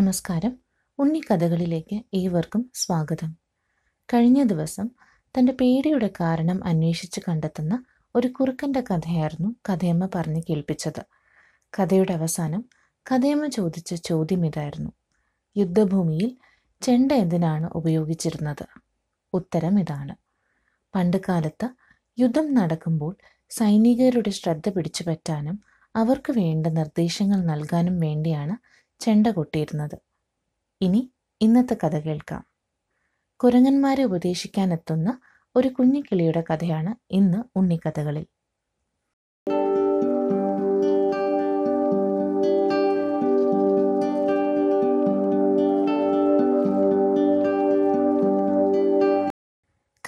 നമസ്കാരം. ഉണ്ണിക്കഥകളിലേക്ക് ഏവർക്കും സ്വാഗതം. കഴിഞ്ഞ ദിവസം തന്റെ പേടിയുടെ കാരണം അന്വേഷിച്ച് കണ്ടെത്തുന്ന ഒരു കുറുക്കന്റെ കഥയായിരുന്നു കഥയമ്മ പറഞ്ഞ് കേൾപ്പിച്ചത്. കഥയുടെ അവസാനം കഥയമ്മ ചോദിച്ച ചോദ്യം ഇതായിരുന്നു. യുദ്ധഭൂമിയിൽ ചെണ്ട എന്തിനാണ് ഉപയോഗിച്ചിരുന്നത്? ഉത്തരം ഇതാണ്. പണ്ട് കാലത്ത് യുദ്ധം നടക്കുമ്പോൾ സൈനികരുടെ ശ്രദ്ധ പിടിച്ചു പറ്റാനും അവർക്ക് വേണ്ട നിർദ്ദേശങ്ങൾ നൽകാനും വേണ്ടിയാണ് ചെണ്ട കൊട്ടിയിരുന്നത്. ഇനി ഇന്നത്തെ കഥ കേൾക്കാം. കുരങ്ങന്മാരെ ഉപദേശിക്കാനെത്തുന്ന ഒരു കുഞ്ഞിക്കിളിയുടെ കഥയാണ് ഇന്ന് ഉണ്ണിക്കഥകളിൽ.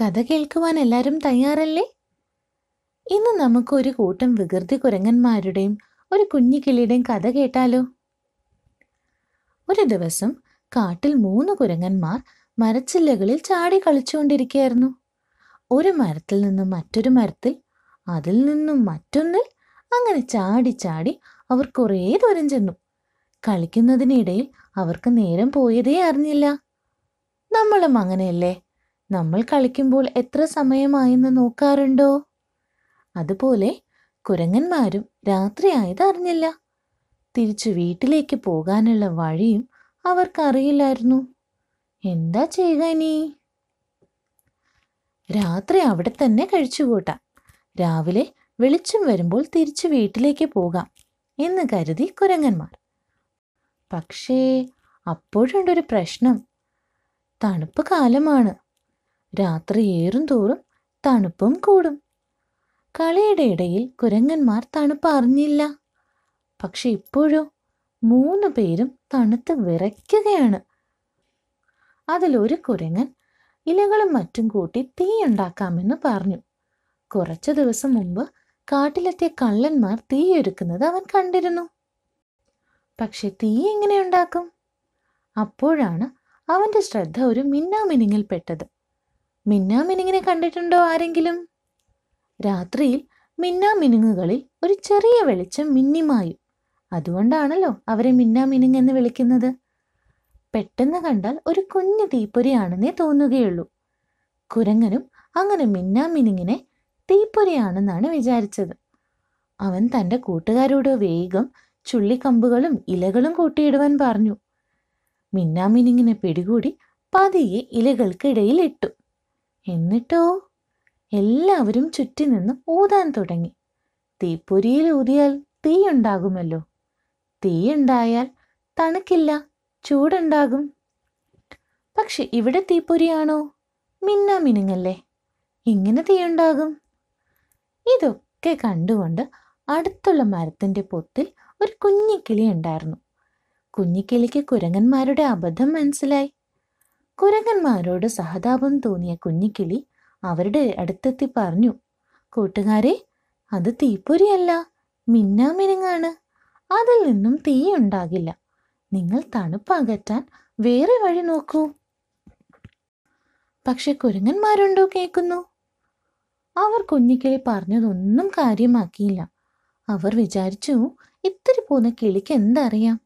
കഥ കേൾക്കുവാൻ എല്ലാവരും തയ്യാറല്ലേ? ഇന്ന് നമുക്ക് ഒരു കൂട്ടം വികൃതി കുരങ്ങന്മാരുടെയും ഒരു കുഞ്ഞിക്കിളിയുടെയും കഥ കേട്ടാലോ? ഒരു ദിവസം കാട്ടിൽ മൂന്ന് കുരങ്ങന്മാർ മരച്ചില്ലകളിൽ ചാടി കളിച്ചുകൊണ്ടിരിക്കുകയായിരുന്നു. ഒരു മരത്തിൽ നിന്നും മറ്റൊരു മരത്തിൽ അതിൽ നിന്നും മറ്റൊന്നിൽ അങ്ങനെ ചാടി ചാടി അവർ കുറേ ദൂരം ചെന്നു. കളിക്കുന്നതിനിടയിൽ അവർക്ക് നേരം പോയതേ അറിഞ്ഞില്ല. നമ്മളും അങ്ങനെയല്ലേ? നമ്മൾ കളിക്കുമ്പോൾ എത്ര സമയമായെന്ന് നോക്കാറുണ്ടോ? അതുപോലെ കുരങ്ങന്മാരും രാത്രിയായത് അറിഞ്ഞില്ല. തിരിച്ചു വീട്ടിലേക്ക് പോകാനുള്ള വഴിയും അവർക്കറിയില്ലായിരുന്നു. എന്താ ചെയ്യുക ഇനി? രാത്രി അവിടെ തന്നെ കഴിച്ചുകൂട്ടാം രാവിലെ വെളിച്ചം വരുമ്പോൾ തിരിച്ചു വീട്ടിലേക്ക് പോകാം എന്ന് കരുതി കുരങ്ങന്മാർ. പക്ഷേ അപ്പോഴുണ്ടൊരു പ്രശ്നം. തണുപ്പ് കാലമാണ്. രാത്രി ഏറും തോറും തണുപ്പും കൂടും. കളിയുടെ ഇടയിൽ കുരങ്ങന്മാർ തണുപ്പ് അറിഞ്ഞില്ല. പക്ഷെ ഇപ്പോഴോ മൂന്ന് പേരും തണുത്ത് വിറയ്ക്കുകയാണ്. അതിലൊരു കുരങ്ങൻ ഇലകളും മറ്റും കൂട്ടി തീ ഉണ്ടാക്കാമെന്ന് പറഞ്ഞു. കുറച്ചു ദിവസം മുമ്പ് കാട്ടിലെത്തിയ കള്ളന്മാർ തീയൊരുക്കുന്നത് അവൻ കണ്ടിരുന്നു. പക്ഷെ തീ എങ്ങനെ ഉണ്ടാക്കും? അപ്പോഴാണ് അവന്റെ ശ്രദ്ധ ഒരു മിന്നാമിനിങ്ങിൽ പെട്ടത്. മിന്നാമിനിങ്ങിനെ കണ്ടിട്ടുണ്ടോ ആരെങ്കിലും? രാത്രിയിൽ മിന്നാമിനുങ്ങുകളിൽ ഒരു ചെറിയ വെളിച്ചം മിന്നിമായും അതുകൊണ്ടാണല്ലോ അവരെ മിന്നാമിനുങ്ങ് എന്ന് വിളിക്കുന്നത്. പെട്ടെന്ന് കണ്ടാൽ ഒരു കുഞ്ഞു തീപ്പൊരിയാണെന്നേ തോന്നുകയുള്ളൂ. കുരങ്ങനും അങ്ങനെ മിന്നാമിനുങ്ങിനെ തീപ്പൊരിയാണെന്നാണ് വിചാരിച്ചത്. അവൻ തന്റെ കൂട്ടുകാരോട് വേഗം ചുള്ളിക്കമ്പുകളും ഇലകളും കൂട്ടിയിടുവാൻ പറഞ്ഞു. മിന്നാമിനുങ്ങിനെ പിടികൂടി പതിയെ ഇലകൾക്കിടയിൽ ഇട്ടു. എന്നിട്ടോ? എല്ലാവരും ചുറ്റി നിന്ന് ഊതാൻ തുടങ്ങി. തീപ്പൊരിയിൽ ഊതിയാൽ തീയുണ്ടാകുമല്ലോ. തീയുണ്ടായാൽ തണുക്കില്ല ചൂടുണ്ടാകും. പക്ഷെ ഇവിടെ തീപ്പൊരിയാണോ? മിന്നാ മിനുങ്ങല്ലേ ഇങ്ങനെ തീയുണ്ടാകും. ഇതൊക്കെ കണ്ടുകൊണ്ട് അടുത്തുള്ള മരത്തിന്റെ പൊത്തിൽ ഒരു കുഞ്ഞിക്കിളി ഉണ്ടായിരുന്നു. കുഞ്ഞിക്കിളിക്ക് കുരങ്ങന്മാരുടെ അബദ്ധം മനസ്സിലായി. കുരങ്ങന്മാരോട് സഹതാപം തോന്നിയ കുഞ്ഞിക്കിളി അവരുടെ അടുത്തെത്തി പറഞ്ഞു കൂട്ടുകാരെ അത് തീപ്പൊരിയല്ല മിന്നാമിനുങ്ങാണ് അതിൽ നിന്നും തീയുണ്ടാകില്ല നിങ്ങൾ തണുപ്പകറ്റാൻ വേറെ വഴി നോക്കൂ. പക്ഷെ കുരങ്ങന്മാരുണ്ടോ കേൾക്കുന്നു? അവർ കുഞ്ഞിക്കിളി പറഞ്ഞതൊന്നും കാര്യമാക്കിയില്ല. അവർ വിചാരിച്ചു ഇത്തിരി പോന്ന കിളിക്ക് എന്തറിയാം?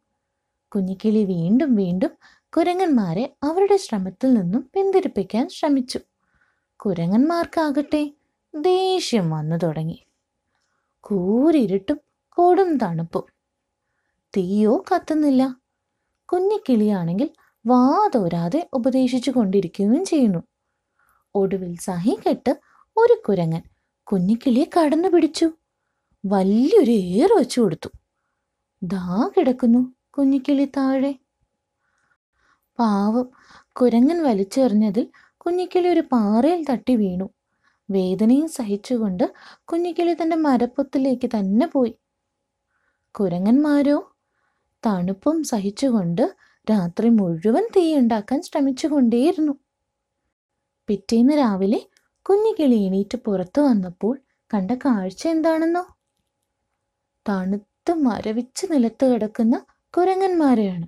കുഞ്ഞിക്കിളി വീണ്ടും വീണ്ടും കുരങ്ങന്മാരെ അവരുടെ ശ്രമത്തിൽ നിന്നും പിന്തിരിപ്പിക്കാൻ ശ്രമിച്ചു. കുരങ്ങന്മാർക്കാകട്ടെ ദേഷ്യം വന്നു തുടങ്ങി. കൂരിരുട്ടും കൊടും തണുപ്പും. തീയോ കത്തുന്നില്ല. കുഞ്ഞിക്കിളിയാണെങ്കിൽ വാതോരാതെ ഉപദേശിച്ചു കൊണ്ടിരിക്കുകയും ചെയ്യുന്നു. ഒടുവിൽ സഹി കെട്ട് ഒരു കുരങ്ങൻ കുഞ്ഞിക്കിളിയെ കടന്നു പിടിച്ചു. വലിയൊരു ഏറ് വെച്ചു കൊടുത്തു. ദാ കിടക്കുന്നു കുഞ്ഞിക്കിളി താഴെ. പാവം കുരങ്ങൻ വലിച്ചെറിഞ്ഞതിൽ കുഞ്ഞിക്കിളി ഒരു പാറയിൽ തട്ടി വീണു. വേദനയും സഹിച്ചുകൊണ്ട് കുഞ്ഞിക്കിളി തന്റെ മരപ്പൊത്തിലേക്ക് തന്നെ പോയി. കുരങ്ങന്മാരോ? തണുപ്പും സഹിച്ചുകൊണ്ട് രാത്രി മുഴുവൻ തീയുണ്ടാക്കാൻ ശ്രമിച്ചുകൊണ്ടേയിരുന്നു. പിറ്റേന്ന് രാവിലെ കുഞ്ഞിക്കിളി എണീറ്റ് പുറത്തു വന്നപ്പോൾ കണ്ട കാഴ്ച എന്താണെന്നോ? തണുത്ത് മരവിച്ച് നിലത്ത് കിടക്കുന്ന കുരങ്ങന്മാരെയാണ്.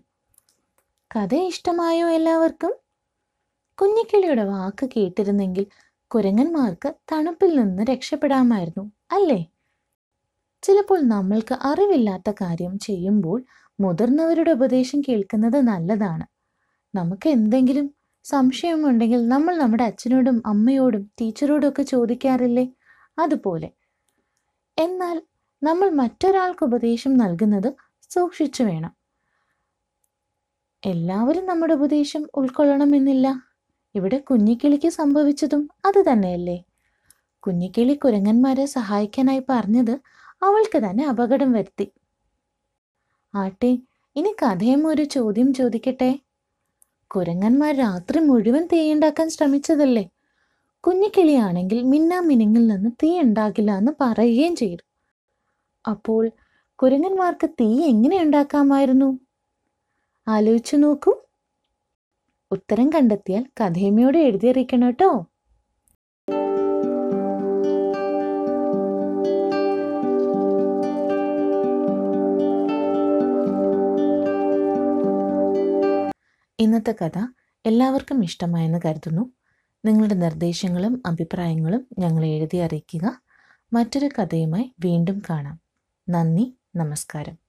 കഥ ഇഷ്ടമായോ എല്ലാവർക്കും? കുഞ്ഞിക്കിളിയുടെ വാക്ക് കേട്ടിരുന്നെങ്കിൽ കുരങ്ങന്മാർക്ക് തണുപ്പിൽ നിന്ന് രക്ഷപ്പെടാമായിരുന്നു അല്ലേ? ചിലപ്പോൾ നമ്മൾക്ക് അറിവില്ലാത്ത കാര്യം ചെയ്യുമ്പോൾ മുതിർന്നവരുടെ ഉപദേശം കേൾക്കുന്നത് നല്ലതാണ്. നമുക്ക് എന്തെങ്കിലും സംശയമുണ്ടെങ്കിൽ നമ്മൾ നമ്മുടെ അച്ഛനോടും അമ്മയോടും ടീച്ചറോടും ഒക്കെ ചോദിക്കാറില്ലേ? അതുപോലെ. എന്നാൽ നമ്മൾ മറ്റൊരാൾക്ക് ഉപദേശം നൽകുന്നത് സൂക്ഷിച്ചു വേണം. എല്ലാവരും നമ്മുടെ ഉപദേശം ഉൾക്കൊള്ളണമെന്നില്ല. ഇവിടെ കുഞ്ഞിക്കിളിക്ക് സംഭവിച്ചതും അത് തന്നെയല്ലേ? കുഞ്ഞിക്കിളി കുരങ്ങന്മാരെ സഹായിക്കാനായി പറഞ്ഞത് അവൾക്ക് തന്നെ അപകടം വരുത്തി. ആട്ടെ ഇനി കഥയും ഒരു ചോദ്യം ചോദിക്കട്ടെ? കുരങ്ങന്മാർ രാത്രി മുഴുവൻ തീയുണ്ടാക്കാൻ ശ്രമിച്ചതല്ലേ? കുഞ്ഞിക്കിളിയാണെങ്കിൽ മിന്നാ മിനിങ്ങിൽ നിന്ന് തീ ഉണ്ടാകില്ല എന്ന് പറയുകയും ചെയ്തു. അപ്പോൾ കുരങ്ങന്മാർക്ക് തീ എങ്ങനെ ഉണ്ടാക്കാമായിരുന്നു? ആലോചിച്ചു നോക്കൂ. ഉത്തരം കണ്ടെത്തിയാൽ കഥേമയോട് എഴുതിയറിയിക്കണം കേട്ടോ. ഇന്നത്തെ കഥ എല്ലാവർക്കും ഇഷ്ടമായെന്ന് കരുതുന്നു. നിങ്ങളുടെ നിർദ്ദേശങ്ങളും അഭിപ്രായങ്ങളും ഞങ്ങളെ എഴുതി അറിയിക്കുക. മറ്റൊരു കഥയുമായി വീണ്ടും കാണാം. നന്ദി നമസ്കാരം.